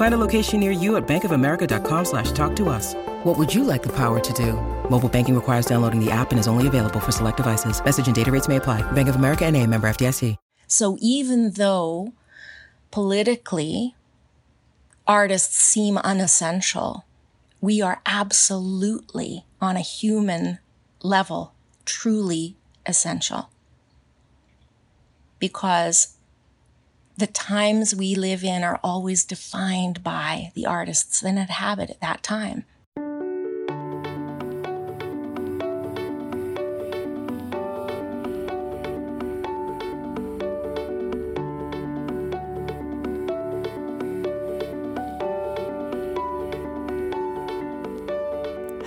Find a location near you at bankofamerica.com slash talk to us. What would you like the power to do? Mobile banking requires downloading the app and is only available for select devices. Message and data rates may apply. Bank of America and a member FDIC. So even though politically artists seem unessential, we are absolutely on a human level truly essential. Because the times we live in are always defined by the artists that inhabit at that time.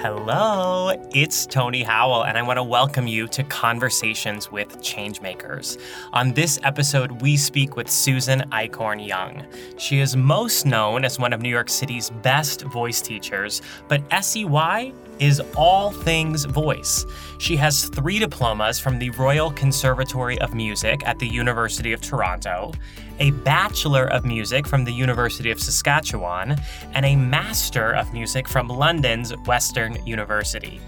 Hello, it's Tony Howell, and I want to welcome you to Conversations with Changemakers. On this episode, we speak with Susan Eichhorn Young. She is most known as one of New York City's best voice teachers, but SEY is all things voice. She has three diplomas from the Royal Conservatory of Music at the University of Toronto, a Bachelor of Music from the University of Saskatchewan, and a Master of Music from London's Western University.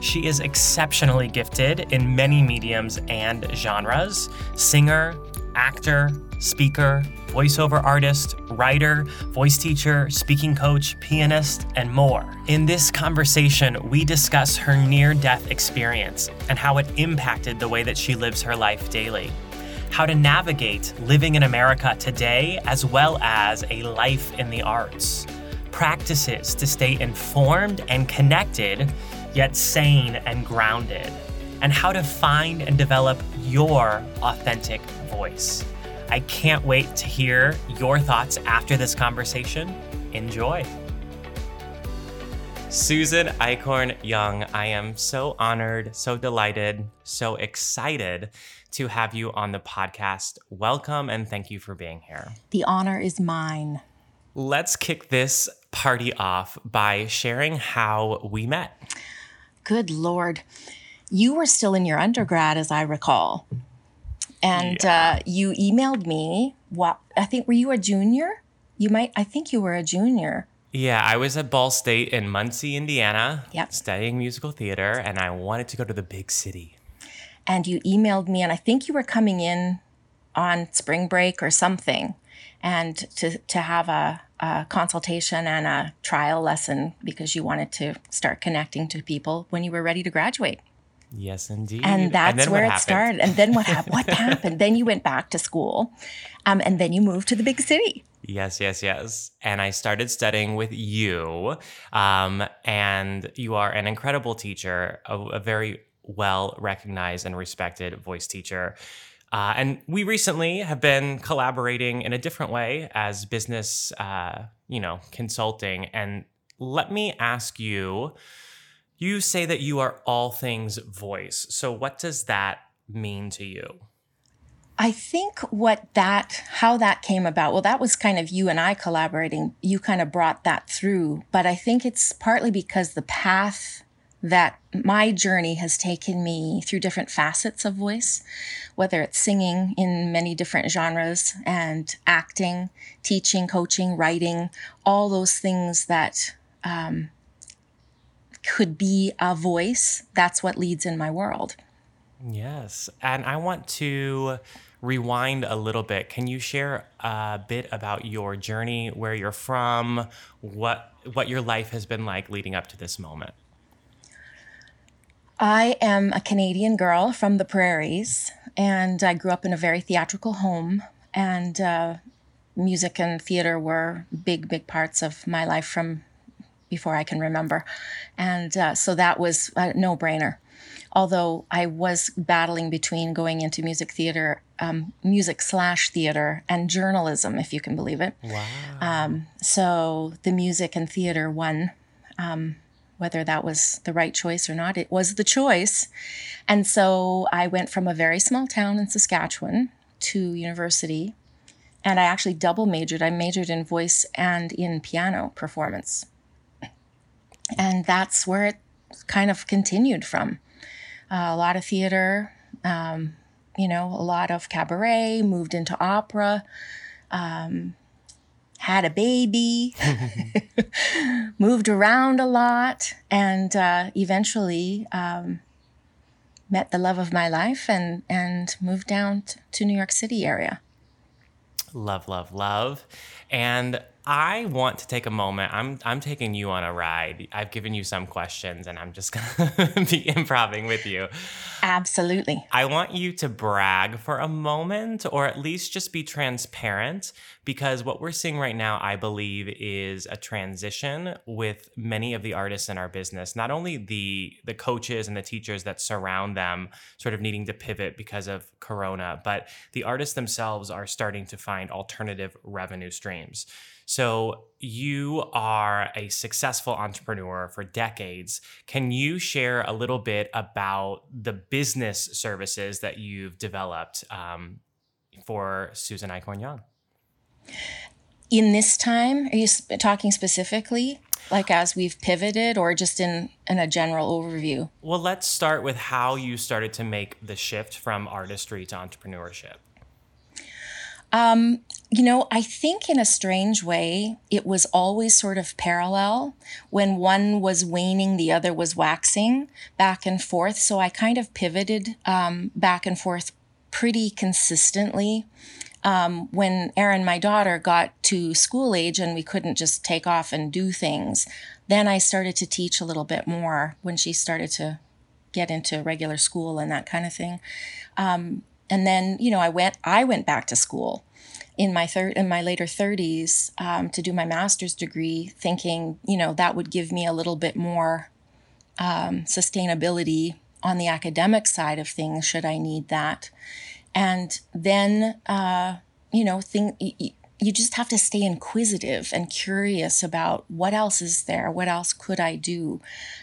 She is exceptionally gifted in many mediums and genres singer, actor, speaker, voiceover artist, writer, voice teacher, speaking coach, pianist, and more. In this conversation, we discuss her near death experience and how it impacted the way that she lives her life daily. How to navigate living in America today, as well as a life in the arts. Practices to stay informed and connected, yet sane and grounded. And how to find and develop your authentic voice. I can't wait to hear your thoughts after this conversation. Enjoy. Susan Eichhorn Young, I am so honored, so delighted, so excited to have you on the podcast. Welcome and thank you for being here. The honor is mine. Let's kick this party off by sharing how we met. Good Lord. You were still in your undergrad, as I recall. And Yeah. uh, you emailed me. What I think were you a junior? You might. I think you were a junior. Yeah, I was at Ball State in Muncie, Indiana, Yep. studying musical theater, and I wanted to go to the big city. And you emailed me, and I think you were coming in on spring break or something, and to to have a, a consultation and a trial lesson because you wanted to start connecting to people when you were ready to graduate. Yes, indeed. And that's then where it happened? started. And then what happened? What happened? Then you went back to school, um, and then you moved to the big city. Yes, yes, yes. And I started studying with you. Um, and you are an incredible teacher, a, a very well recognized and respected voice teacher. Uh, and we recently have been collaborating in a different way as business, uh, you know, consulting. And let me ask you you say that you are all things voice. So, what does that mean to you? I think what that, how that came about, well, that was kind of you and I collaborating. You kind of brought that through. But I think it's partly because the path that my journey has taken me through different facets of voice, whether it's singing in many different genres and acting, teaching, coaching, writing, all those things that um, could be a voice. That's what leads in my world. Yes. And I want to rewind a little bit. Can you share a bit about your journey, where you're from, what what your life has been like leading up to this moment? I am a Canadian girl from the prairies, and I grew up in a very theatrical home. And uh, music and theater were big, big parts of my life from before I can remember. And uh, so that was a no brainer. Although I was battling between going into music theater, um, music slash theater, and journalism, if you can believe it. Wow. Um, so the music and theater won. Um, whether that was the right choice or not, it was the choice. And so I went from a very small town in Saskatchewan to university and I actually double majored. I majored in voice and in piano performance. And that's where it kind of continued from. Uh, a lot of theater, um, you know, a lot of cabaret, moved into opera, um, had a baby, moved around a lot, and uh, eventually um, met the love of my life and, and moved down t- to New York City area. Love, love, love. And I want to take a moment. I'm I'm taking you on a ride. I've given you some questions and I'm just going to be improvising with you. Absolutely. I want you to brag for a moment or at least just be transparent because what we're seeing right now I believe is a transition with many of the artists in our business. Not only the the coaches and the teachers that surround them sort of needing to pivot because of corona, but the artists themselves are starting to find alternative revenue streams. So, you are a successful entrepreneur for decades. Can you share a little bit about the business services that you've developed um, for Susan Eichhorn Young? In this time, are you talking specifically, like as we've pivoted, or just in, in a general overview? Well, let's start with how you started to make the shift from artistry to entrepreneurship. Um, you know, I think in a strange way, it was always sort of parallel. When one was waning, the other was waxing back and forth. So I kind of pivoted um, back and forth pretty consistently. Um, when Erin, my daughter, got to school age and we couldn't just take off and do things, then I started to teach a little bit more when she started to get into regular school and that kind of thing. Um, and then you know i went i went back to school in my third in my later 30s um, to do my master's degree thinking you know that would give me a little bit more um, sustainability on the academic side of things should i need that and then uh, you know think you just have to stay inquisitive and curious about what else is there what else could i do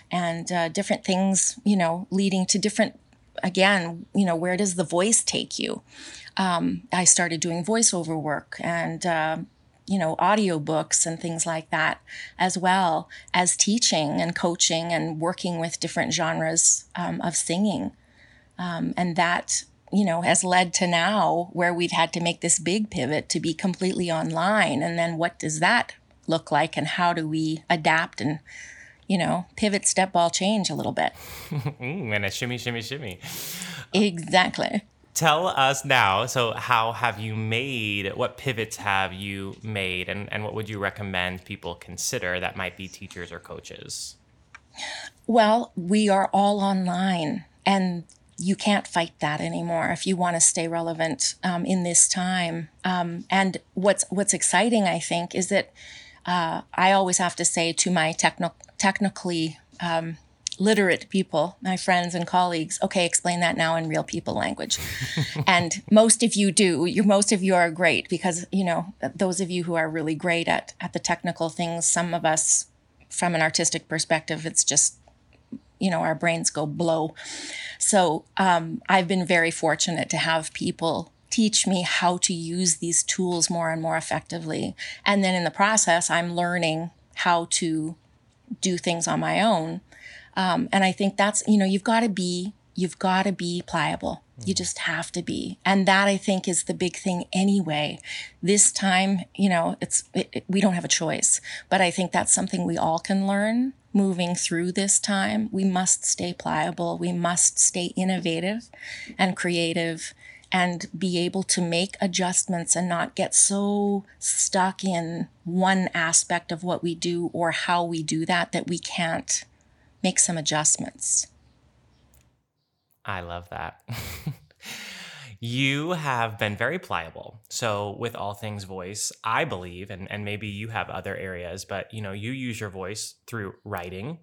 and uh, different things you know leading to different again, you know, where does the voice take you? Um, I started doing voiceover work and, uh, you know, audiobooks and things like that, as well as teaching and coaching and working with different genres um, of singing. Um, and that, you know, has led to now where we've had to make this big pivot to be completely online. And then what does that look like and how do we adapt and you know, pivot, step, ball, change a little bit. mm, and a shimmy, shimmy, shimmy. Exactly. Tell us now. So, how have you made? What pivots have you made, and and what would you recommend people consider that might be teachers or coaches? Well, we are all online, and you can't fight that anymore if you want to stay relevant um, in this time. Um, and what's what's exciting, I think, is that uh, I always have to say to my techno- technically um, literate people, my friends and colleagues, okay, explain that now in real people language. and most of you do. You most of you are great because you know those of you who are really great at at the technical things. Some of us, from an artistic perspective, it's just you know our brains go blow. So um, I've been very fortunate to have people teach me how to use these tools more and more effectively. And then in the process, I'm learning how to do things on my own. Um, and I think that's, you know, you've got to be, you've got to be pliable. You just have to be. And that I think is the big thing anyway. This time, you know, it's, it, it, we don't have a choice, but I think that's something we all can learn moving through this time. We must stay pliable. We must stay innovative and creative and be able to make adjustments and not get so stuck in one aspect of what we do or how we do that that we can't make some adjustments. I love that. you have been very pliable. So with all things voice, I believe, and, and maybe you have other areas, but you know, you use your voice through writing,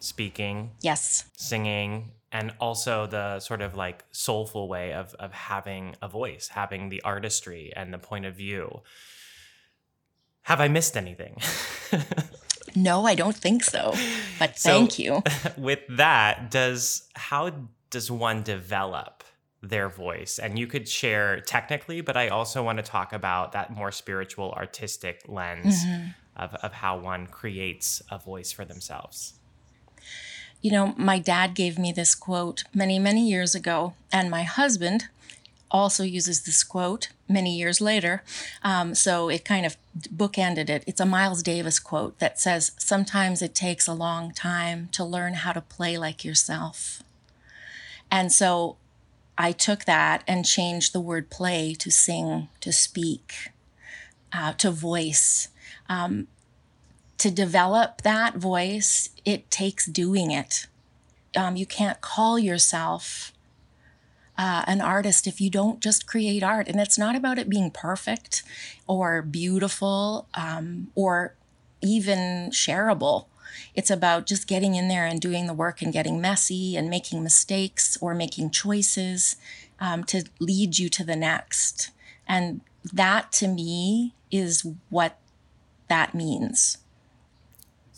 speaking, yes, singing, and also the sort of like soulful way of of having a voice, having the artistry and the point of view. Have I missed anything? no, I don't think so. But so, thank you. With that, does how does one develop their voice? And you could share technically, but I also want to talk about that more spiritual, artistic lens mm-hmm. of, of how one creates a voice for themselves. You know, my dad gave me this quote many, many years ago, and my husband also uses this quote many years later. Um, so it kind of bookended it. It's a Miles Davis quote that says, Sometimes it takes a long time to learn how to play like yourself. And so I took that and changed the word play to sing, to speak, uh, to voice. Um, to develop that voice, it takes doing it. Um, you can't call yourself uh, an artist if you don't just create art. And it's not about it being perfect or beautiful um, or even shareable. It's about just getting in there and doing the work and getting messy and making mistakes or making choices um, to lead you to the next. And that to me is what that means.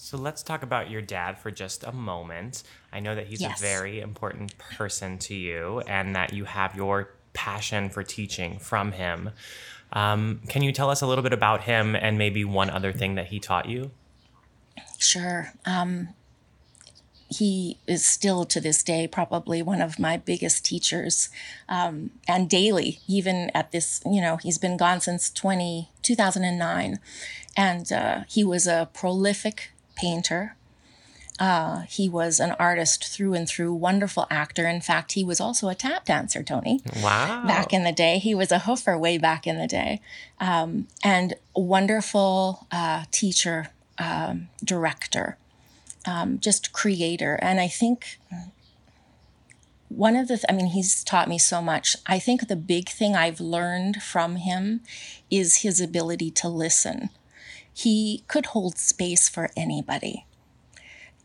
So let's talk about your dad for just a moment. I know that he's yes. a very important person to you and that you have your passion for teaching from him. Um, can you tell us a little bit about him and maybe one other thing that he taught you? Sure. Um, he is still to this day probably one of my biggest teachers um, and daily even at this you know he's been gone since 20 2009 and uh, he was a prolific painter uh, he was an artist through and through, wonderful actor. In fact, he was also a tap dancer, Tony. Wow. Back in the day. He was a hoofer way back in the day. Um, and wonderful uh, teacher um, director, um, just creator. And I think one of the, th- I mean, he's taught me so much. I think the big thing I've learned from him is his ability to listen. He could hold space for anybody.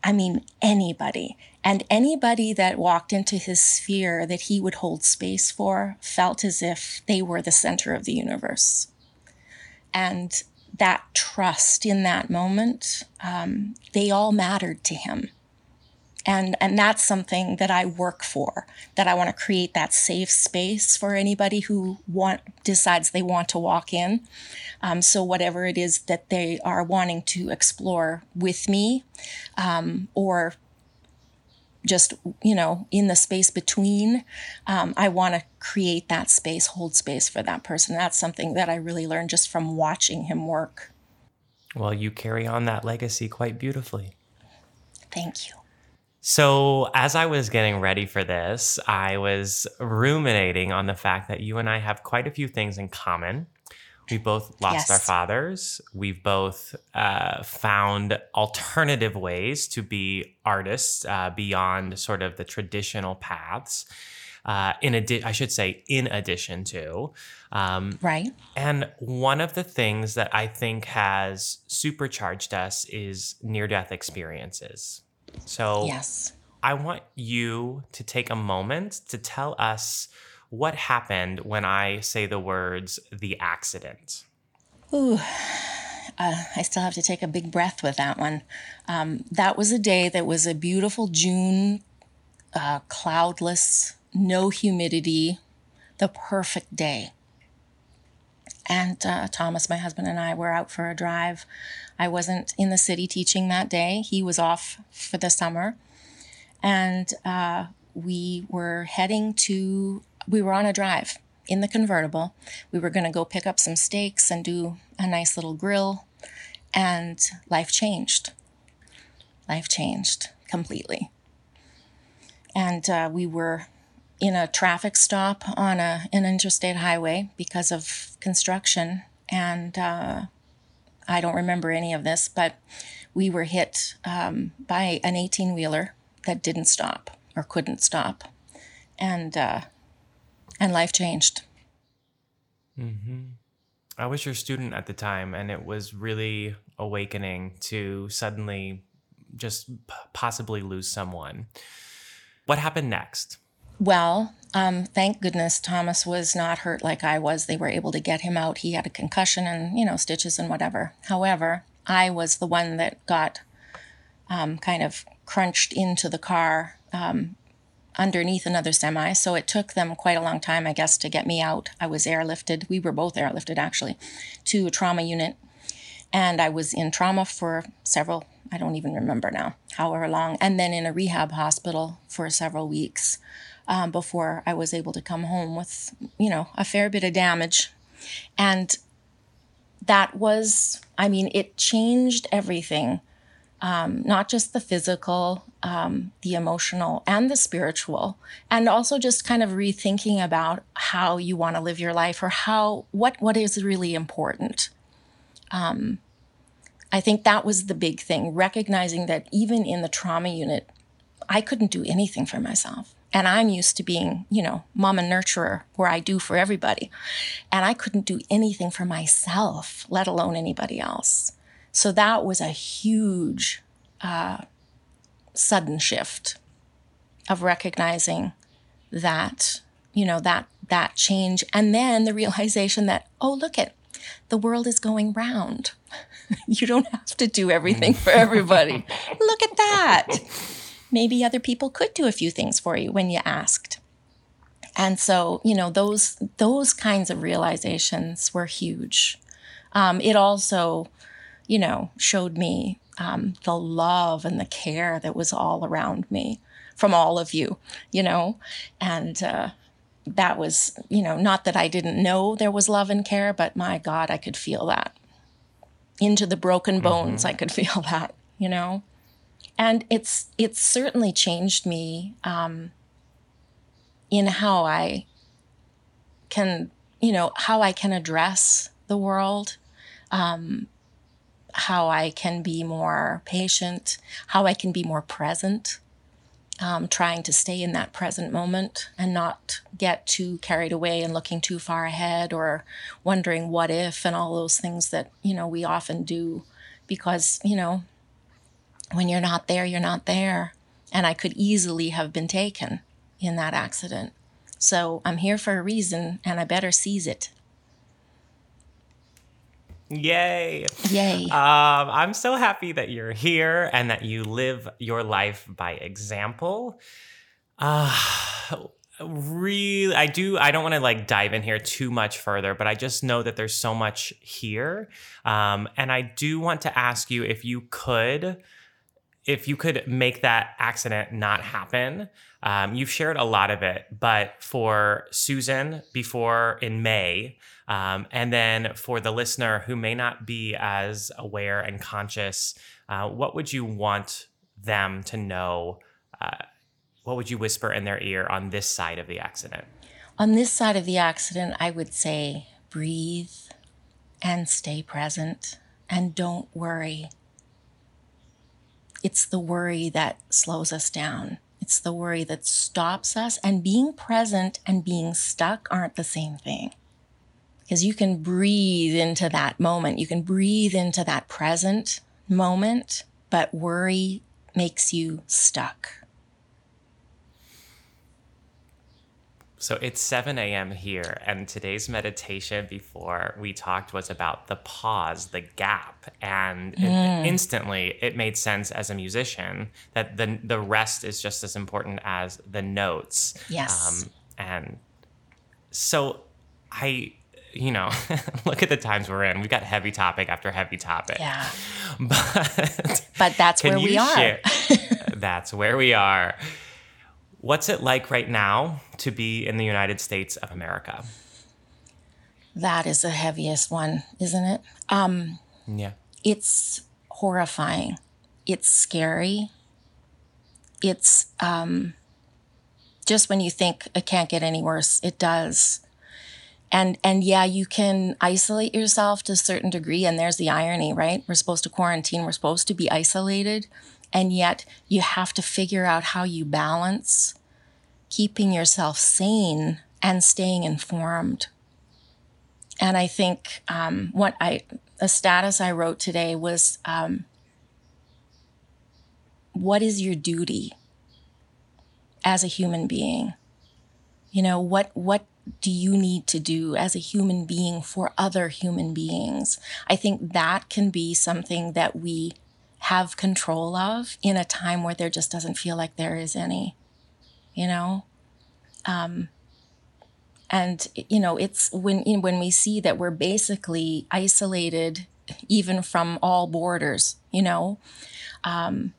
I mean, anybody. And anybody that walked into his sphere that he would hold space for felt as if they were the center of the universe. And that trust in that moment, um, they all mattered to him. And, and that's something that I work for, that I want to create that safe space for anybody who want, decides they want to walk in. Um, so whatever it is that they are wanting to explore with me, um, or just you know in the space between um, i want to create that space hold space for that person. That's something that i really learned just from watching him work. Well you carry on that legacy quite beautifully. Thank you so, as I was getting ready for this, I was ruminating on the fact that you and I have quite a few things in common. We both lost yes. our fathers. We've both uh, found alternative ways to be artists uh, beyond sort of the traditional paths. Uh, in addition, I should say, in addition to, um, right. And one of the things that I think has supercharged us is near-death experiences. So, yes, I want you to take a moment to tell us what happened when I say the words the accident? Ooh, uh, I still have to take a big breath with that one. Um, that was a day that was a beautiful June, uh, cloudless, no humidity, the perfect day. And uh, Thomas, my husband, and I were out for a drive. I wasn't in the city teaching that day. He was off for the summer. And uh, we were heading to we were on a drive in the convertible. We were going to go pick up some steaks and do a nice little grill. And life changed. Life changed completely. And uh, we were in a traffic stop on a, an interstate highway because of construction. And uh, I don't remember any of this, but we were hit um, by an 18 wheeler that didn't stop or couldn't stop and uh, and life changed. Mm-hmm. I was your student at the time, and it was really awakening to suddenly just possibly lose someone. What happened next? Well, um, thank goodness Thomas was not hurt like I was. They were able to get him out. He had a concussion and, you know, stitches and whatever. However, I was the one that got um, kind of crunched into the car um, underneath another semi. So it took them quite a long time, I guess, to get me out. I was airlifted. We were both airlifted, actually, to a trauma unit. And I was in trauma for several, I don't even remember now, however long, and then in a rehab hospital for several weeks um, before I was able to come home with, you know, a fair bit of damage. And that was, I mean, it changed everything. Um, not just the physical, um, the emotional, and the spiritual, and also just kind of rethinking about how you want to live your life or how what what is really important. Um, I think that was the big thing, recognizing that even in the trauma unit, I couldn't do anything for myself. And I'm used to being, you know, mom and nurturer where I do for everybody. And I couldn't do anything for myself, let alone anybody else. So that was a huge, uh, sudden shift of recognizing that, you know, that, that change. And then the realization that, oh, look at the world is going round. you don't have to do everything for everybody. look at that maybe other people could do a few things for you when you asked. And so, you know, those those kinds of realizations were huge. Um, it also, you know, showed me um, the love and the care that was all around me from all of you, you know, and uh, that was, you know, not that I didn't know there was love and care, but my God, I could feel that into the broken bones. Mm-hmm. I could feel that, you know and it's it's certainly changed me um, in how I can you know how I can address the world, um, how I can be more patient, how I can be more present. Um, trying to stay in that present moment and not get too carried away and looking too far ahead or wondering what if and all those things that you know we often do because you know when you're not there, you're not there. And I could easily have been taken in that accident. So I'm here for a reason and I better seize it. Yay. Yay. Um, I'm so happy that you're here and that you live your life by example. Uh, really, I do, I don't want to like dive in here too much further, but I just know that there's so much here. Um, and I do want to ask you if you could if you could make that accident not happen, um, you've shared a lot of it, but for Susan before in May, um, and then for the listener who may not be as aware and conscious, uh, what would you want them to know? Uh, what would you whisper in their ear on this side of the accident? On this side of the accident, I would say breathe and stay present and don't worry it's the worry that slows us down. It's the worry that stops us. And being present and being stuck aren't the same thing. Because you can breathe into that moment, you can breathe into that present moment, but worry makes you stuck. So it's 7 a.m. here, and today's meditation before we talked was about the pause, the gap, and mm. it, instantly it made sense as a musician that the the rest is just as important as the notes. Yes. Um, and so I you know, look at the times we're in. We've got heavy topic after heavy topic. Yeah. But but that's where we are. That's where we are. What's it like right now to be in the United States of America? That is the heaviest one, isn't it? Um, yeah. It's horrifying. It's scary. It's um, just when you think it can't get any worse, it does. And and yeah, you can isolate yourself to a certain degree, and there's the irony, right? We're supposed to quarantine. We're supposed to be isolated and yet you have to figure out how you balance keeping yourself sane and staying informed. And I think um, what I, a status I wrote today was um, what is your duty as a human being? You know, what, what do you need to do as a human being for other human beings? I think that can be something that we have control of in a time where there just doesn't feel like there is any, you know? Um, and you know it's when you know, when we see that we're basically isolated even from all borders you know um,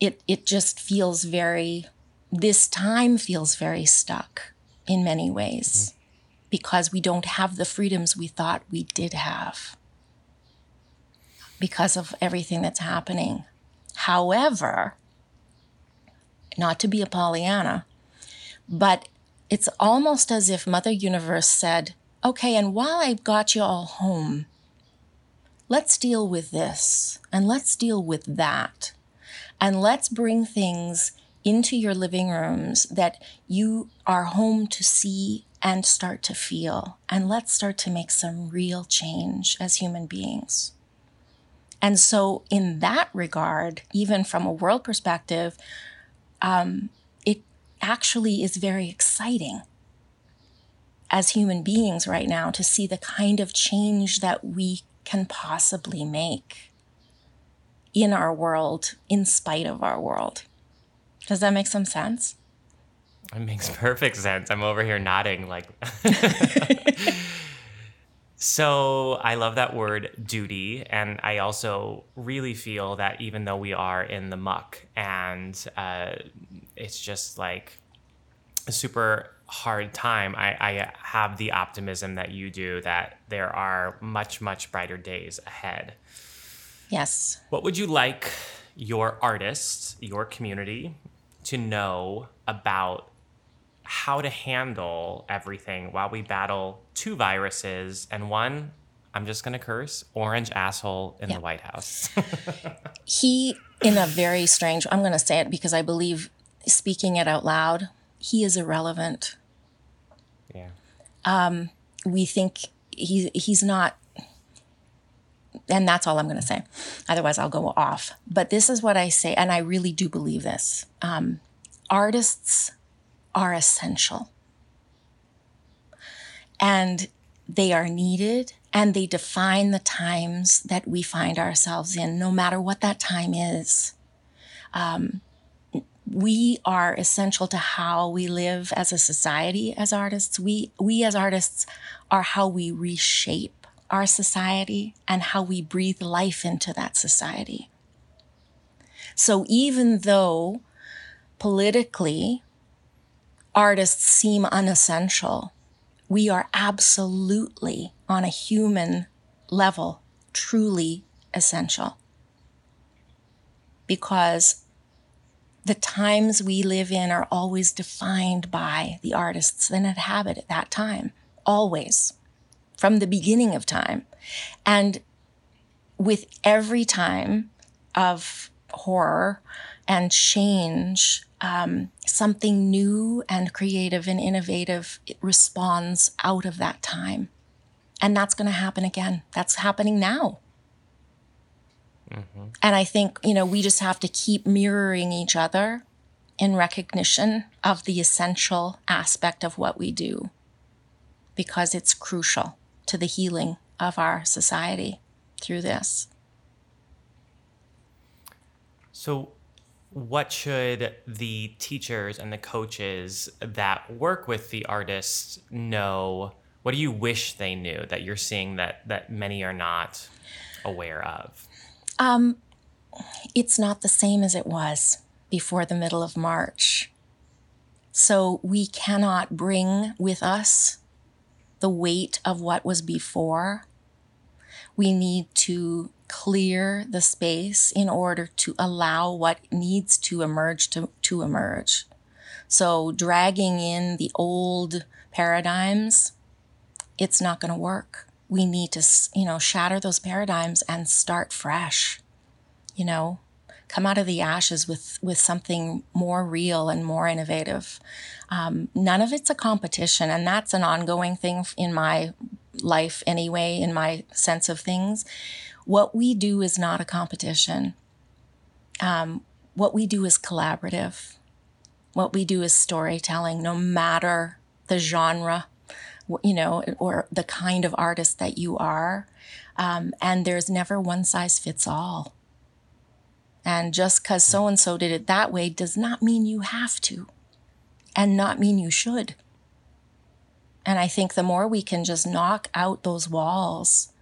it it just feels very this time feels very stuck in many ways mm-hmm. because we don't have the freedoms we thought we did have because of everything that's happening however not to be a pollyanna but it's almost as if Mother Universe said, okay, and while I've got you all home, let's deal with this and let's deal with that. And let's bring things into your living rooms that you are home to see and start to feel. And let's start to make some real change as human beings. And so, in that regard, even from a world perspective, um, it actually is very exciting as human beings right now to see the kind of change that we can possibly make in our world, in spite of our world. Does that make some sense? It makes perfect sense. I'm over here nodding like So I love that word duty. And I also really feel that even though we are in the muck and uh, it's just like a super hard time, I, I have the optimism that you do that there are much, much brighter days ahead. Yes. What would you like your artists, your community, to know about how to handle everything while we battle two viruses and one I'm just gonna curse orange asshole in yeah. the White House. he, in a very strange, I'm gonna say it because I believe speaking it out loud, he is irrelevant. Yeah. Um, we think he he's not, and that's all I'm gonna say. Otherwise, I'll go off. But this is what I say, and I really do believe this. Um, artists are essential. And they are needed and they define the times that we find ourselves in, no matter what that time is. Um, we are essential to how we live as a society as artists. We, we as artists are how we reshape our society and how we breathe life into that society. So even though politically artists seem unessential, we are absolutely on a human level truly essential. Because the times we live in are always defined by the artists that inhabit at that time, always, from the beginning of time. And with every time of horror and change, um, something new and creative and innovative responds out of that time. And that's going to happen again. That's happening now. Mm-hmm. And I think, you know, we just have to keep mirroring each other in recognition of the essential aspect of what we do because it's crucial to the healing of our society through this. So, what should the teachers and the coaches that work with the artists know? What do you wish they knew that you're seeing that that many are not aware of? Um, it's not the same as it was before the middle of March. So we cannot bring with us the weight of what was before. We need to clear the space in order to allow what needs to emerge to, to emerge. So dragging in the old paradigms, it's not going to work. We need to, you know, shatter those paradigms and start fresh, you know, come out of the ashes with with something more real and more innovative. Um, none of it's a competition, and that's an ongoing thing in my life anyway. In my sense of things, what we do is not a competition. Um, what we do is collaborative. What we do is storytelling, no matter the genre, you know, or the kind of artist that you are. Um, and there's never one size fits all. And just because so and so did it that way does not mean you have to, and not mean you should. And I think the more we can just knock out those walls,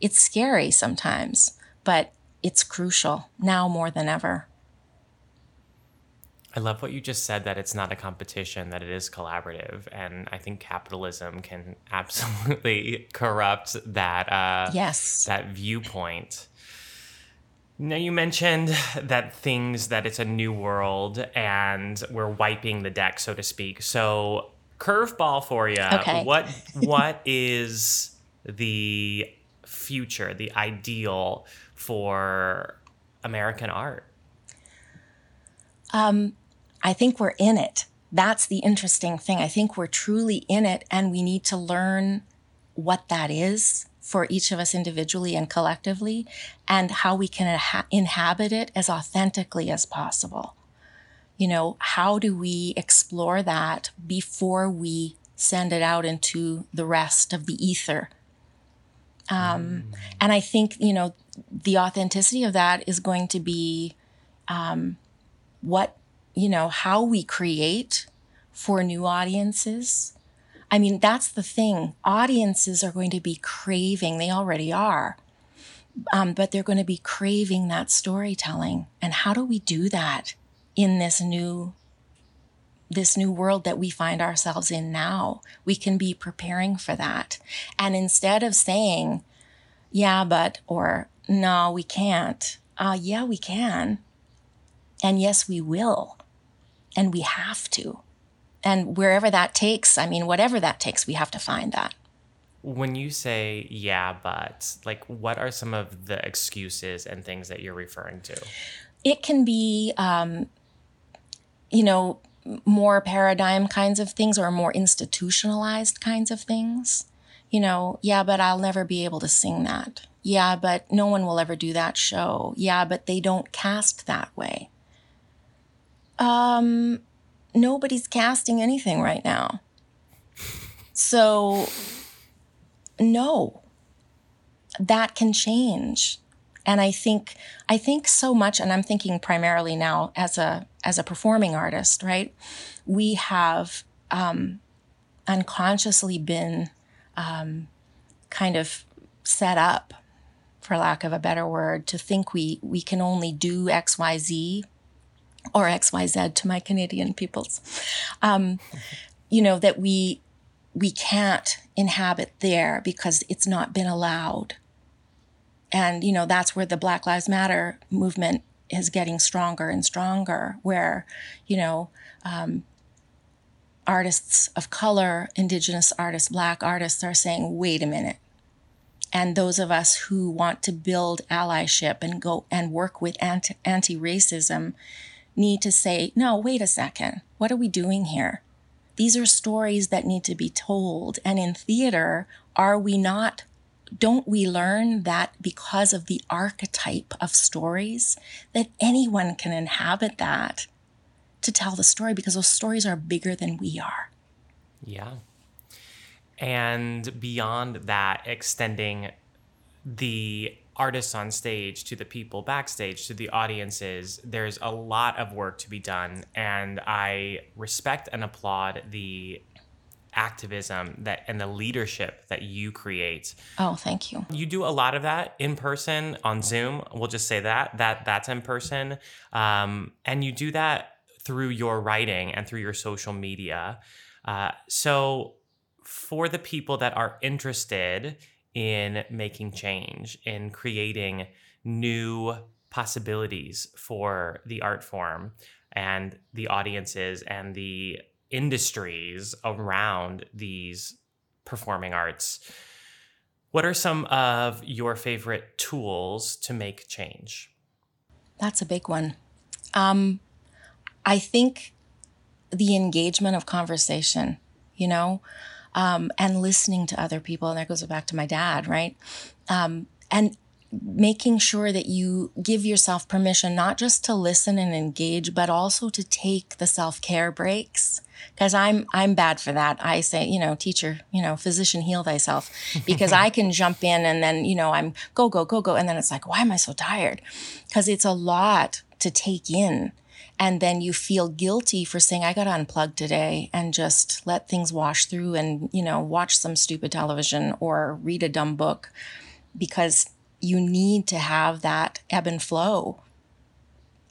it's scary sometimes, but it's crucial now more than ever. I love what you just said that it's not a competition, that it is collaborative. And I think capitalism can absolutely corrupt that uh, yes. that viewpoint. Now you mentioned that things that it's a new world and we're wiping the deck, so to speak. So curveball for you. Okay. What what is the future, the ideal for American art? Um, I think we're in it. That's the interesting thing. I think we're truly in it, and we need to learn what that is for each of us individually and collectively, and how we can inhabit it as authentically as possible. You know, how do we explore that before we send it out into the rest of the ether? Um, mm. And I think, you know, the authenticity of that is going to be um, what you know, how we create for new audiences. I mean, that's the thing. Audiences are going to be craving, they already are, um, but they're going to be craving that storytelling. And how do we do that in this new this new world that we find ourselves in now. We can be preparing for that. And instead of saying, yeah, but, or no, we can't, uh, yeah, we can. And yes, we will and we have to. And wherever that takes, I mean, whatever that takes, we have to find that. When you say, yeah, but, like, what are some of the excuses and things that you're referring to? It can be, um, you know, more paradigm kinds of things or more institutionalized kinds of things. You know, yeah, but I'll never be able to sing that. Yeah, but no one will ever do that show. Yeah, but they don't cast that way. Um, nobody's casting anything right now. So, no, that can change. And I think, I think so much, and I'm thinking primarily now as a, as a performing artist, right? We have, um, unconsciously been, um, kind of set up, for lack of a better word, to think we, we can only do X, Y, Z or XYZ to my Canadian peoples. Um, you know, that we, we can't inhabit there because it's not been allowed. And, you know, that's where the Black Lives Matter movement is getting stronger and stronger, where, you know, um, artists of color, indigenous artists, black artists are saying, wait a minute. And those of us who want to build allyship and go and work with anti racism need to say, no, wait a second. What are we doing here? These are stories that need to be told. And in theater, are we not, don't we learn that because of the archetype of stories, that anyone can inhabit that to tell the story because those stories are bigger than we are? Yeah. And beyond that, extending the artists on stage to the people backstage to the audiences there's a lot of work to be done and i respect and applaud the activism that and the leadership that you create. Oh thank you. You do a lot of that in person on zoom we'll just say that that that's in person. Um, and you do that through your writing and through your social media. Uh, so for the people that are interested in making change, in creating new possibilities for the art form and the audiences and the industries around these performing arts. What are some of your favorite tools to make change? that's a big one. Um, I think the engagement of conversation, you know, um, and listening to other people. And that goes back to my dad, right? Um, and making sure that you give yourself permission not just to listen and engage, but also to take the self care breaks. Because I'm I'm bad for that. I say, you know, teacher, you know, physician, heal thyself. Because I can jump in and then, you know, I'm go go go go, and then it's like, why am I so tired? Because it's a lot to take in and then you feel guilty for saying i got to unplug today and just let things wash through and you know watch some stupid television or read a dumb book because you need to have that ebb and flow.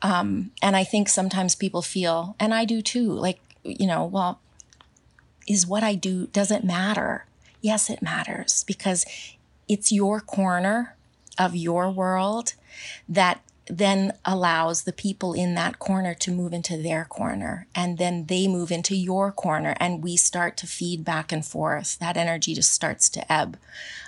Um, and i think sometimes people feel and i do too like you know well is what i do does it matter? Yes it matters because it's your corner of your world that then allows the people in that corner to move into their corner and then they move into your corner and we start to feed back and forth. That energy just starts to ebb.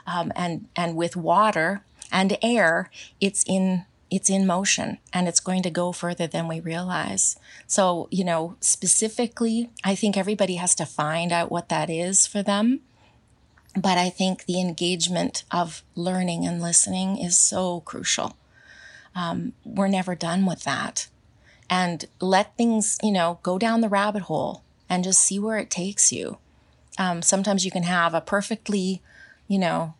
Um, and and with water and air it's in it's in motion and it's going to go further than we realize so you know specifically i think everybody has to find out what that is for them but i think the engagement of learning and listening is so crucial um, we're never done with that. And let things, you know, go down the rabbit hole and just see where it takes you. Um, sometimes you can have a perfectly, you know,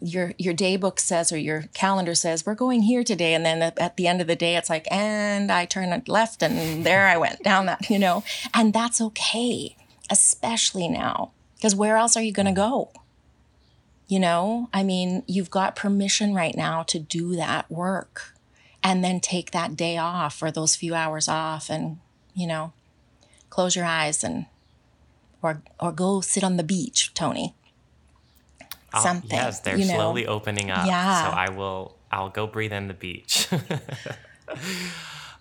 your your day book says or your calendar says we're going here today. And then at the end of the day it's like and i turned left and there i went down that you know? And that's okay especially now because where else are you going to go? You know, I mean, you've got permission right now to do that work and then take that day off or those few hours off and, you know, close your eyes and or or go sit on the beach, Tony. Oh, Something. Yes, they're you know? slowly opening up. Yeah. So I will I'll go breathe in the beach.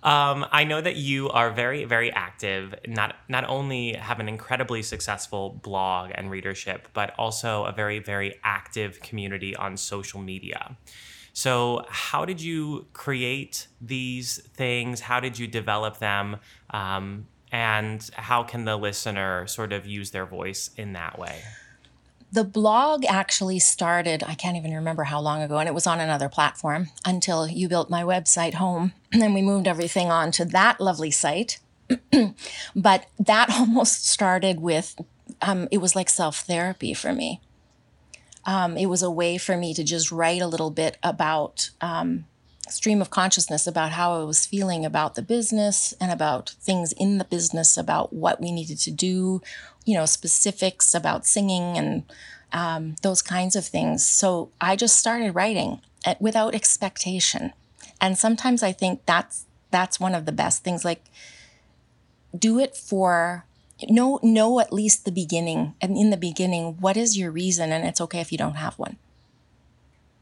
Um, I know that you are very, very active. Not not only have an incredibly successful blog and readership, but also a very, very active community on social media. So, how did you create these things? How did you develop them? Um, and how can the listener sort of use their voice in that way? The blog actually started, I can't even remember how long ago, and it was on another platform until you built my website home. And then we moved everything on to that lovely site. but that almost started with, um, it was like self therapy for me. Um, it was a way for me to just write a little bit about um, stream of consciousness about how I was feeling about the business and about things in the business, about what we needed to do, you know, specifics about singing and um, those kinds of things. So I just started writing uh, without expectation. And sometimes I think that's that's one of the best things. Like, do it for know know at least the beginning. And in the beginning, what is your reason? And it's okay if you don't have one.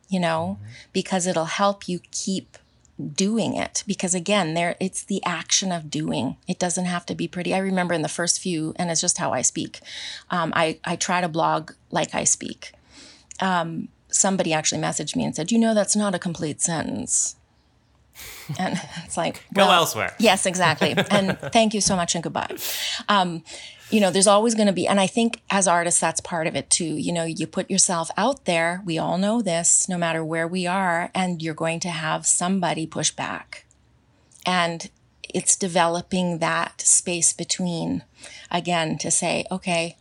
You know, mm-hmm. because it'll help you keep doing it. Because again there it's the action of doing. It doesn't have to be pretty. I remember in the first few and it's just how i speak um, I, I try to blog like i speak. Um, somebody actually messaged me and said you know that's not a complete sentence. And it's like well, go elsewhere. yes exactly. And thank you so much and goodbye. Um, you know, there's always going to be, and I think as artists, that's part of it too. You know, you put yourself out there. We all know this, no matter where we are, and you're going to have somebody push back. And it's developing that space between, again, to say, okay,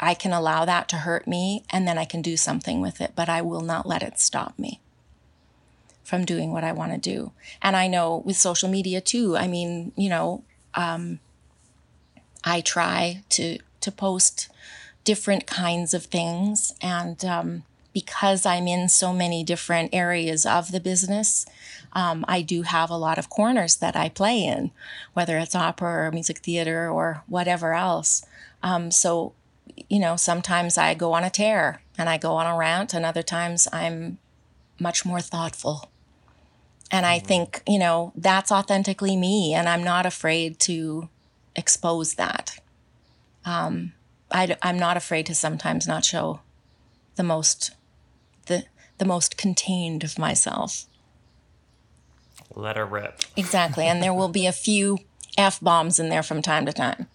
I can allow that to hurt me, and then I can do something with it, but I will not let it stop me from doing what I want to do. And I know with social media too, I mean, you know, um, I try to to post different kinds of things, and um, because I'm in so many different areas of the business, um, I do have a lot of corners that I play in, whether it's opera or music theater or whatever else. Um, so, you know, sometimes I go on a tear and I go on a rant, and other times I'm much more thoughtful. And I mm-hmm. think, you know, that's authentically me, and I'm not afraid to expose that. Um, I, I'm not afraid to sometimes not show the most the the most contained of myself. Let her rip. Exactly. And there will be a few F bombs in there from time to time.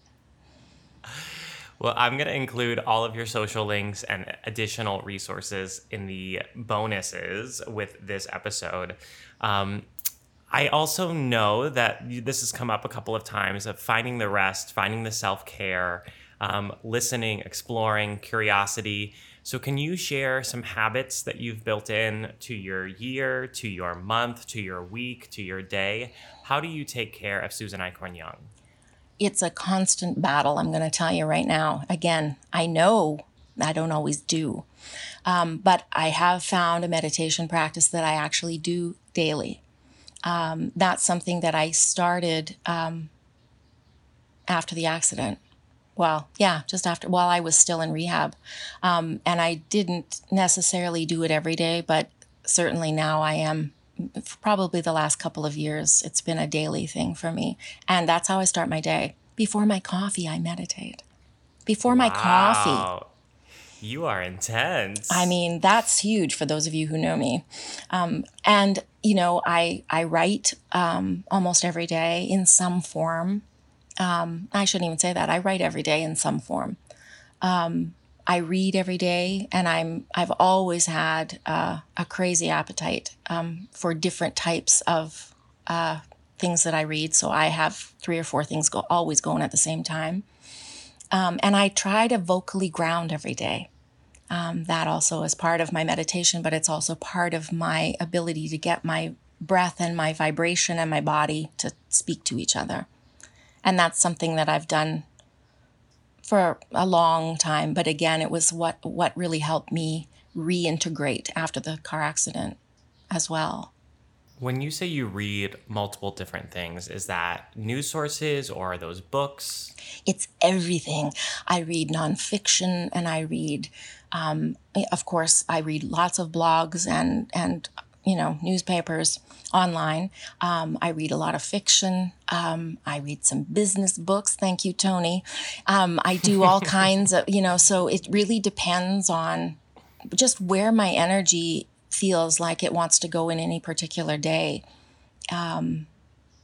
Well, I'm going to include all of your social links and additional resources in the bonuses with this episode. Um, I also know that this has come up a couple of times of finding the rest, finding the self care, um, listening, exploring, curiosity. So, can you share some habits that you've built in to your year, to your month, to your week, to your day? How do you take care of Susan Eichhorn Young? It's a constant battle, I'm going to tell you right now. Again, I know I don't always do, um, but I have found a meditation practice that I actually do daily. Um, that's something that I started um, after the accident well, yeah, just after while I was still in rehab. Um, and I didn't necessarily do it every day, but certainly now I am. Probably the last couple of years, it's been a daily thing for me. And that's how I start my day. Before my coffee, I meditate. Before wow. my coffee. You are intense. I mean, that's huge for those of you who know me. Um, and you know, I I write um, almost every day in some form. Um, I shouldn't even say that. I write every day in some form. Um, I read every day, and I'm I've always had uh, a crazy appetite um, for different types of uh, things that I read. So I have three or four things go always going at the same time, um, and I try to vocally ground every day. Um, that also is part of my meditation, but it's also part of my ability to get my breath and my vibration and my body to speak to each other. And that's something that I've done for a long time. But again, it was what, what really helped me reintegrate after the car accident as well. When you say you read multiple different things, is that news sources or are those books? It's everything. I read nonfiction and I read, um, of course, I read lots of blogs and, and you know, newspapers online. Um, I read a lot of fiction. Um, I read some business books. Thank you, Tony. Um, I do all kinds of, you know, so it really depends on just where my energy feels like it wants to go in any particular day. Um,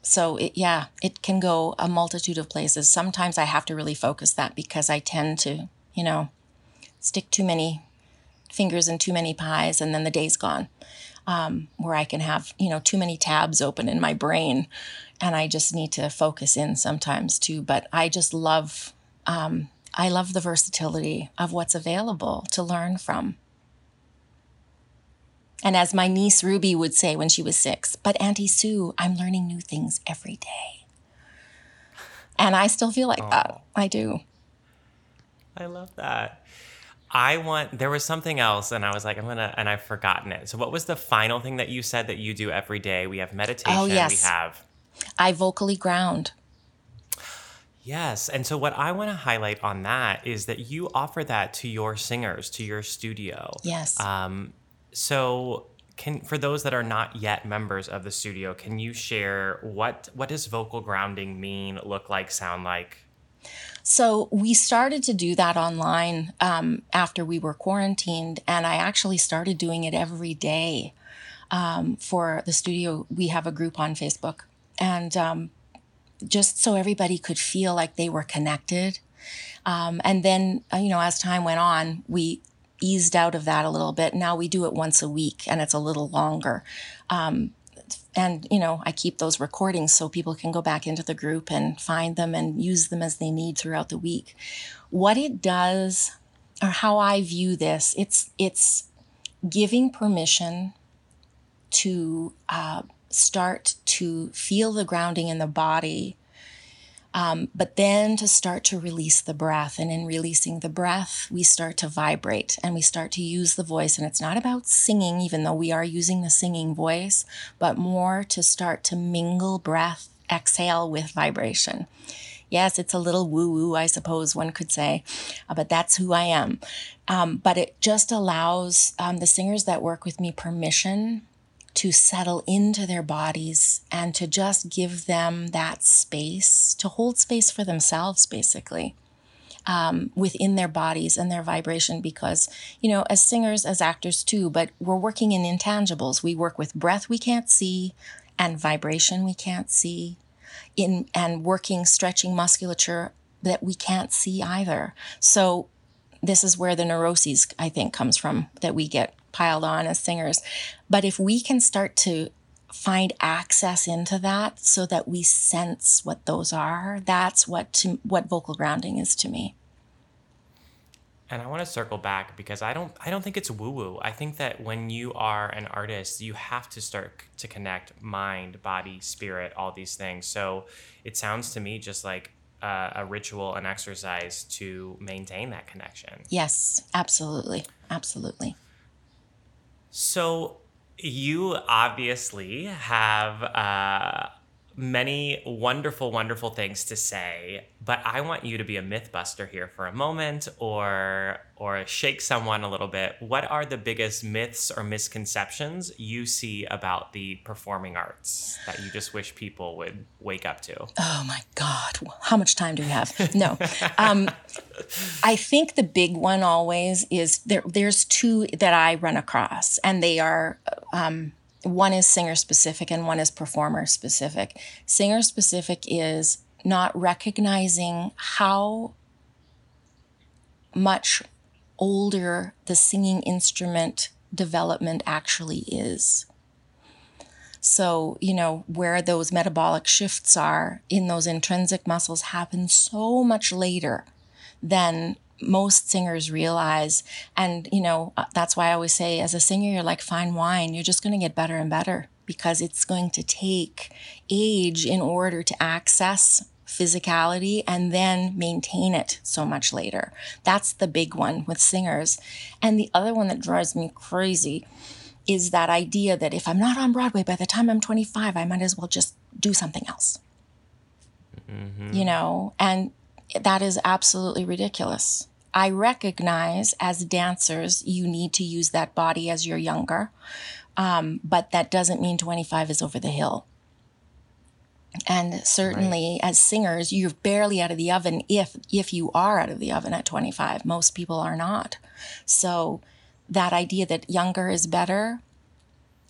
so it, yeah, it can go a multitude of places. Sometimes I have to really focus that because I tend to, you know, stick too many fingers in too many pies and then the day's gone um, where I can have, you know, too many tabs open in my brain and I just need to focus in sometimes too. But I just love, um, I love the versatility of what's available to learn from. And as my niece Ruby would say when she was six, but Auntie Sue, I'm learning new things every day. And I still feel like that. I do. I love that. I want there was something else and I was like I'm going to and I've forgotten it. So what was the final thing that you said that you do every day? We have meditation, oh, yes. we have I vocally ground. Yes. And so what I want to highlight on that is that you offer that to your singers, to your studio. Yes. Um so can for those that are not yet members of the studio, can you share what what does vocal grounding mean, look like, sound like? So we started to do that online um, after we were quarantined, and I actually started doing it every day um, for the studio. We have a group on Facebook, and um, just so everybody could feel like they were connected. Um, and then, uh, you know, as time went on, we eased out of that a little bit. Now we do it once a week, and it's a little longer. Um, and you know i keep those recordings so people can go back into the group and find them and use them as they need throughout the week. What it does or how i view this it's it's giving permission to uh, start to feel the grounding in the body um, but then to start to release the breath. And in releasing the breath, we start to vibrate and we start to use the voice. And it's not about singing, even though we are using the singing voice, but more to start to mingle breath, exhale with vibration. Yes, it's a little woo woo, I suppose one could say, uh, but that's who I am. Um, but it just allows um, the singers that work with me permission to settle into their bodies and to just give them that space to hold space for themselves, basically. Um, within their bodies and their vibration because you know as singers as actors too but we're working in intangibles we work with breath we can't see and vibration we can't see in and working stretching musculature that we can't see either. So this is where the neuroses I think comes from that we get piled on as singers. But if we can start to find access into that so that we sense what those are, that's what to, what vocal grounding is to me. And I want to circle back because I don't I don't think it's woo woo. I think that when you are an artist, you have to start to connect mind, body, spirit, all these things. So it sounds to me just like uh, a ritual, an exercise to maintain that connection. Yes, absolutely. Absolutely. So you obviously have uh, many wonderful, wonderful things to say, but I want you to be a mythbuster here for a moment or or shake someone a little bit. What are the biggest myths or misconceptions you see about the performing arts that you just wish people would wake up to? Oh my God. How much time do we have? No. Um, I think the big one always is there, there's two that I run across, and they are um, one is singer specific and one is performer specific. Singer specific is not recognizing how much older the singing instrument development actually is. So, you know, where those metabolic shifts are in those intrinsic muscles happen so much later than most singers realize. And, you know, uh, that's why I always say, as a singer, you're like fine wine. You're just going to get better and better because it's going to take age in order to access physicality and then maintain it so much later. That's the big one with singers. And the other one that drives me crazy is that idea that if I'm not on Broadway by the time I'm 25, I might as well just do something else. Mm-hmm. You know, and that is absolutely ridiculous. I recognize as dancers, you need to use that body as you're younger, um, but that doesn't mean 25 is over the hill. And certainly, right. as singers, you're barely out of the oven if if you are out of the oven at 25. Most people are not. So that idea that younger is better,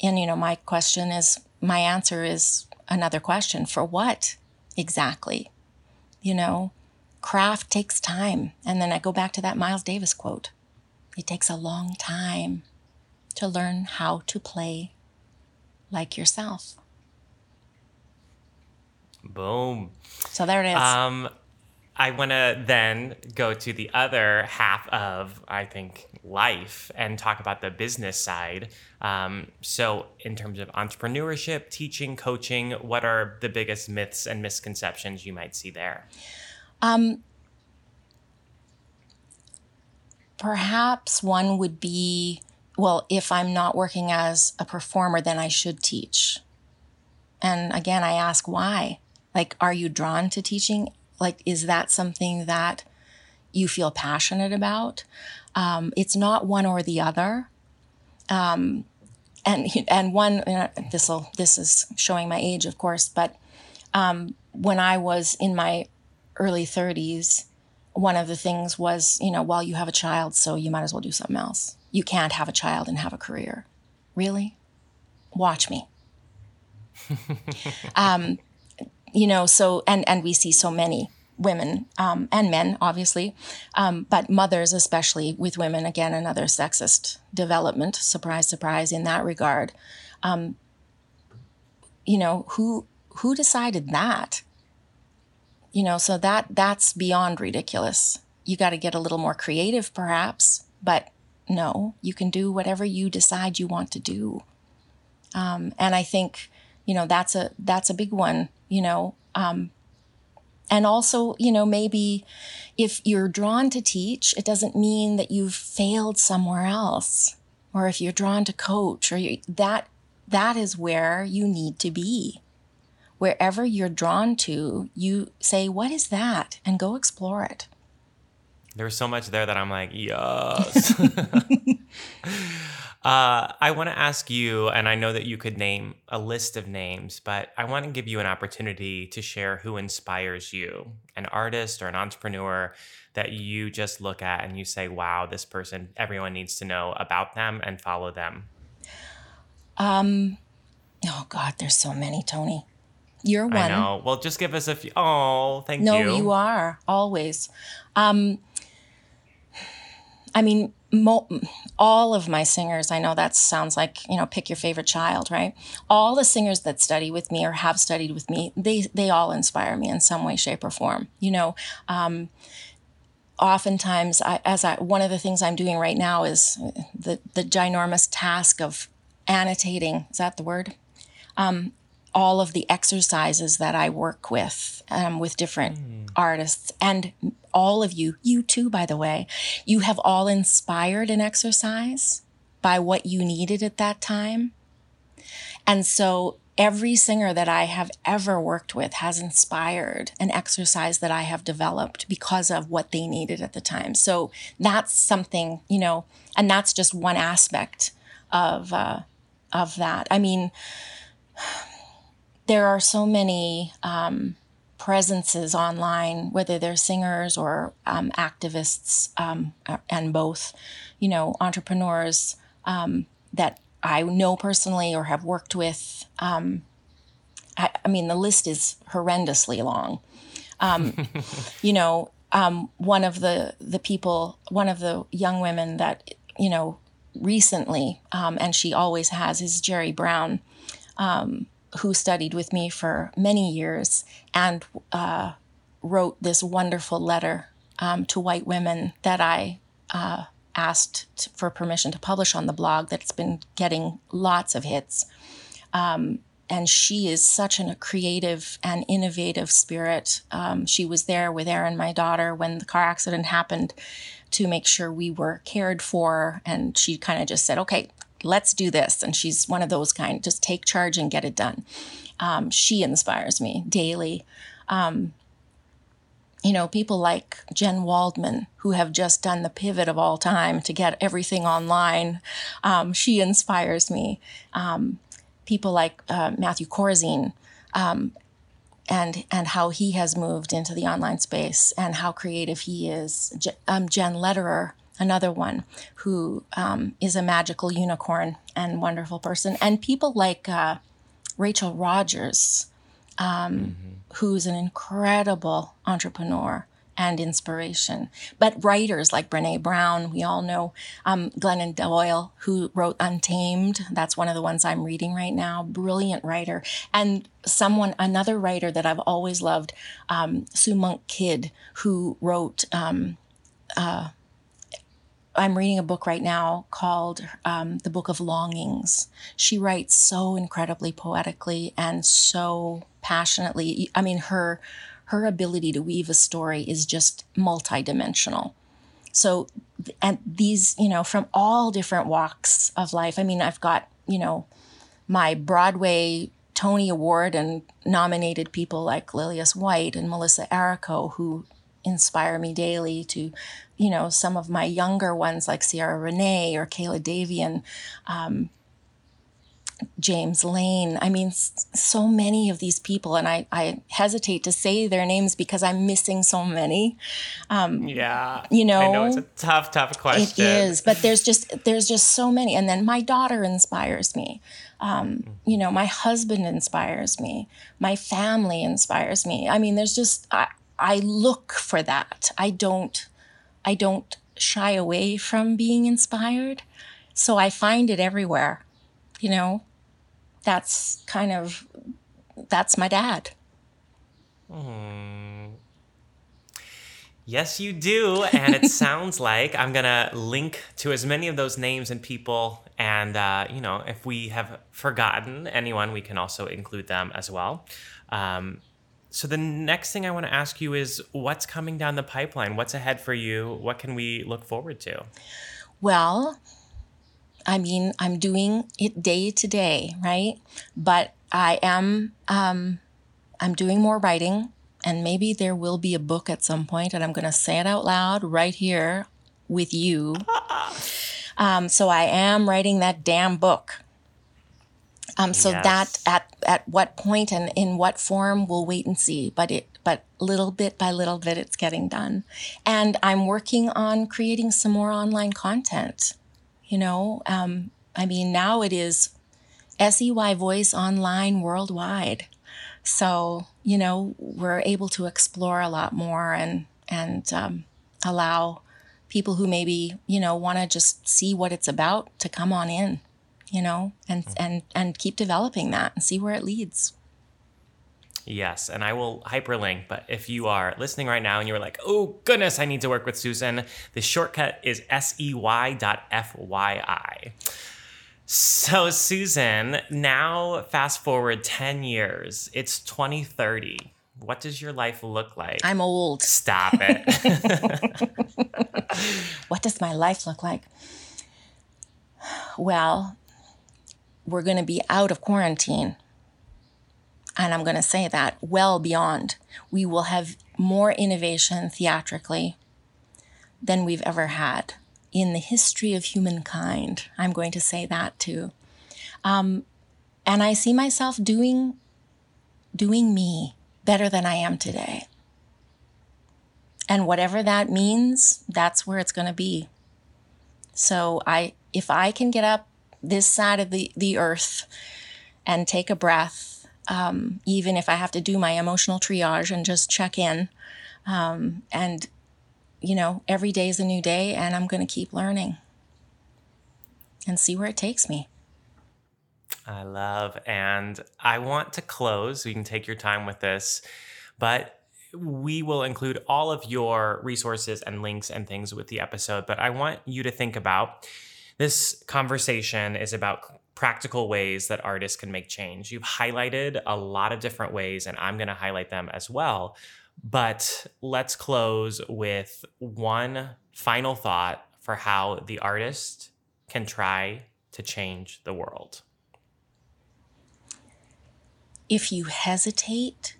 and you know, my question is, my answer is another question: for what exactly? You know, craft takes time. And then I go back to that Miles Davis quote it takes a long time to learn how to play like yourself. Boom. So there it is. Um, I want to then go to the other half of, I think, life and talk about the business side. Um, so, in terms of entrepreneurship, teaching, coaching, what are the biggest myths and misconceptions you might see there? Um, perhaps one would be well, if I'm not working as a performer, then I should teach. And again, I ask why. Like, are you drawn to teaching? Like, is that something that you feel passionate about? Um, it's not one or the other. Um, and and one this will this is showing my age, of course, but um, when I was in my early 30s, one of the things was, you know, well, you have a child, so you might as well do something else. You can't have a child and have a career. Really? Watch me. um, you know, so, and, and we see so many women um, and men, obviously, um, but mothers, especially with women, again, another sexist development, surprise, surprise, in that regard. Um, you know, who, who decided that? You know so that that's beyond ridiculous. You got to get a little more creative perhaps but no you can do whatever you decide you want to do. Um, and i think you know that's a that's a big one you know um, and also you know maybe if you're drawn to teach it doesn't mean that you've failed somewhere else. Or if you're drawn to coach or you, that that is where you need to be wherever you're drawn to, you say, What is that? and go explore it. There's so much there that I'm like, Yes. uh, I want to ask you, and I know that you could name a list of names, but I want to give you an opportunity to share who inspires you an artist or an entrepreneur that you just look at and you say, Wow, this person, everyone needs to know about them and follow them. Um, Oh God, there's so many, Tony. You're one. I know. Well, just give us a few. Oh, thank no, you. No, you are always. Um, I mean, mo- all of my singers, I know that sounds like, you know, pick your favorite child, right? All the singers that study with me or have studied with me, they, they all inspire me in some way, shape, or form. You know, um, oftentimes, I, as I, one of the things I'm doing right now is the, the ginormous task of annotating, is that the word? Um, all of the exercises that I work with um, with different mm. artists and all of you, you too, by the way, you have all inspired an exercise by what you needed at that time. And so every singer that I have ever worked with has inspired an exercise that I have developed because of what they needed at the time. So that's something, you know, and that's just one aspect of uh, of that. I mean, there are so many um, presences online, whether they're singers or um, activists um, and both, you know, entrepreneurs um, that I know personally or have worked with. Um, I, I, mean, the list is horrendously long. Um, you know, um, one of the the people, one of the young women that you know recently, and she always has, is Jerry Brown. Um, who studied with me for many years and uh, wrote this wonderful letter um, to white women that I uh, asked t- for permission to publish on the blog that's been getting lots of hits. Um, and she is such an, a creative and innovative spirit. Um, she was there with Erin, my daughter, when the car accident happened to make sure we were cared for. And she kind of just said, okay, let's do this. And she's one of those kind, just take charge and get it done. Um, she inspires me daily. Um, you know, people like Jen Waldman, who have just done the pivot of all time to get everything online, um, she inspires me. Um, people like uh, Matthew Corozine, um, and and how he has moved into the online space and how creative he is. Um, Jen Lederer, another one who um, is a magical unicorn and wonderful person. And people like uh, Rachel Rogers, um, mm-hmm. who's an incredible entrepreneur and inspiration. But writers like Brene Brown, we all know um, Glennon Doyle, who wrote Untamed. That's one of the ones I'm reading right now. Brilliant writer. And someone, another writer that I've always loved, um, Sue Monk Kidd, who wrote um, uh, I'm reading a book right now called um, The Book of Longings. She writes so incredibly poetically and so passionately. I mean, her her ability to weave a story is just multidimensional. So, and these, you know, from all different walks of life. I mean, I've got, you know, my Broadway Tony Award and nominated people like Lillias White and Melissa Errico, who inspire me daily to you know, some of my younger ones like Ciara Renee or Kayla Davion, um, James Lane. I mean, so many of these people, and I, I hesitate to say their names because I'm missing so many. Um, yeah, you know, I know it's a tough, tough question. It is, but there's just there's just so many. And then my daughter inspires me. Um, you know, my husband inspires me. My family inspires me. I mean, there's just I, I look for that. I don't I don't shy away from being inspired. So I find it everywhere. You know, that's kind of that's my dad. Hmm. Yes, you do. And it sounds like I'm going to link to as many of those names and people. And, uh, you know, if we have forgotten anyone, we can also include them as well. Um, so the next thing I want to ask you is what's coming down the pipeline? What's ahead for you? What can we look forward to? Well, I mean, I'm doing it day to day, right? But I am um, I'm doing more writing, and maybe there will be a book at some point, and I'm going to say it out loud right here with you. um, so I am writing that damn book. Um, so yes. that at at what point and in what form we'll wait and see. But it but little bit by little bit it's getting done, and I'm working on creating some more online content. You know, um, I mean now it is SEY Voice online worldwide. So, you know, we're able to explore a lot more and, and um, allow people who maybe, you know, want to just see what it's about to come on in, you know, and, mm-hmm. and, and keep developing that and see where it leads. Yes, and I will hyperlink. But if you are listening right now and you're like, oh goodness, I need to work with Susan, the shortcut is sey.fyi. So, Susan, now fast forward 10 years, it's 2030. What does your life look like? I'm old. Stop it. what does my life look like? Well, we're going to be out of quarantine and I'm going to say that well beyond. We will have more innovation theatrically than we've ever had in the history of humankind. I'm going to say that too. Um, and I see myself doing doing me better than I am today. And whatever that means, that's where it's going to be. So I if I can get up this side of the, the earth and take a breath um, even if I have to do my emotional triage and just check in. Um, and, you know, every day is a new day, and I'm going to keep learning and see where it takes me. I love, and I want to close. You can take your time with this, but we will include all of your resources and links and things with the episode. But I want you to think about this conversation is about practical ways that artists can make change. You've highlighted a lot of different ways, and I'm going to highlight them as well. But let's close with one final thought for how the artist can try to change the world. If you hesitate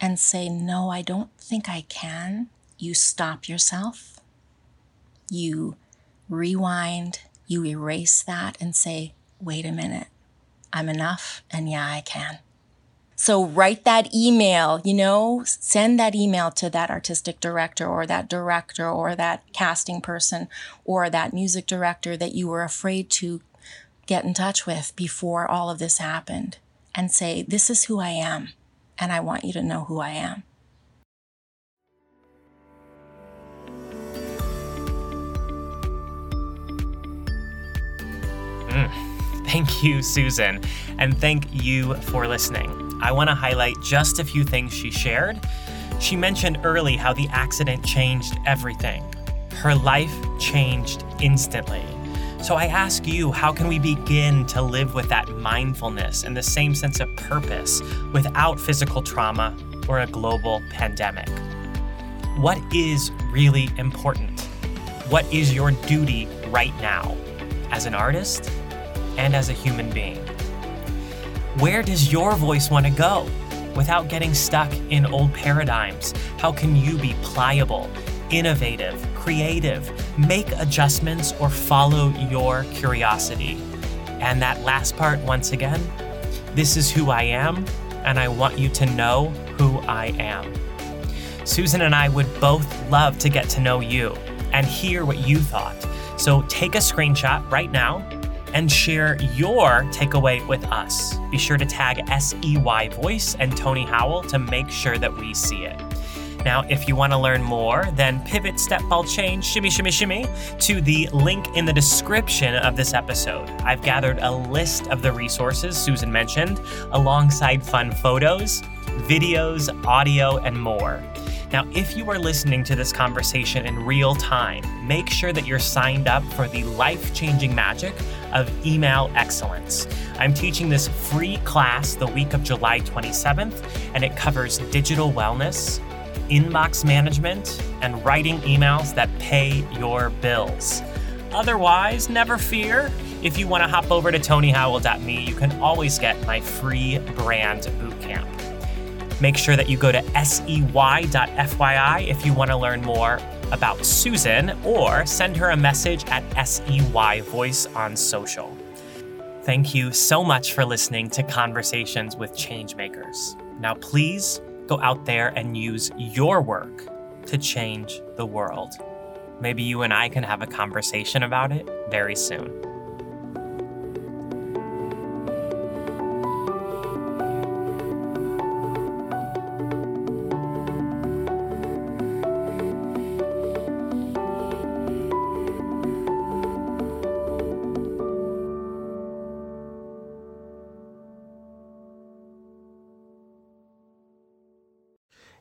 and say, No, I don't think I can, you stop yourself. You rewind, you erase that and say, wait a minute, I'm enough, and yeah, I can. So write that email, you know, send that email to that artistic director or that director or that casting person or that music director that you were afraid to get in touch with before all of this happened and say, This is who I am, and I want you to know who I am. Mm. Thank you, Susan, and thank you for listening. I want to highlight just a few things she shared. She mentioned early how the accident changed everything. Her life changed instantly. So I ask you, how can we begin to live with that mindfulness and the same sense of purpose without physical trauma or a global pandemic? What is really important? What is your duty right now as an artist and as a human being. Where does your voice want to go without getting stuck in old paradigms? How can you be pliable, innovative, creative, make adjustments, or follow your curiosity? And that last part, once again, this is who I am, and I want you to know who I am. Susan and I would both love to get to know you and hear what you thought. So take a screenshot right now and share your takeaway with us. Be sure to tag SEY Voice and Tony Howell to make sure that we see it. Now, if you want to learn more, then pivot, step, ball, change, shimmy, shimmy, shimmy to the link in the description of this episode. I've gathered a list of the resources Susan mentioned, alongside fun photos, videos, audio, and more. Now, if you are listening to this conversation in real time, make sure that you're signed up for the life changing magic of email excellence. I'm teaching this free class the week of July 27th, and it covers digital wellness, inbox management, and writing emails that pay your bills. Otherwise, never fear. If you want to hop over to tonyhowell.me, you can always get my free brand bootcamp. Make sure that you go to sey.fyi if you want to learn more about Susan or send her a message at SEY Voice on social. Thank you so much for listening to Conversations with Changemakers. Now, please go out there and use your work to change the world. Maybe you and I can have a conversation about it very soon.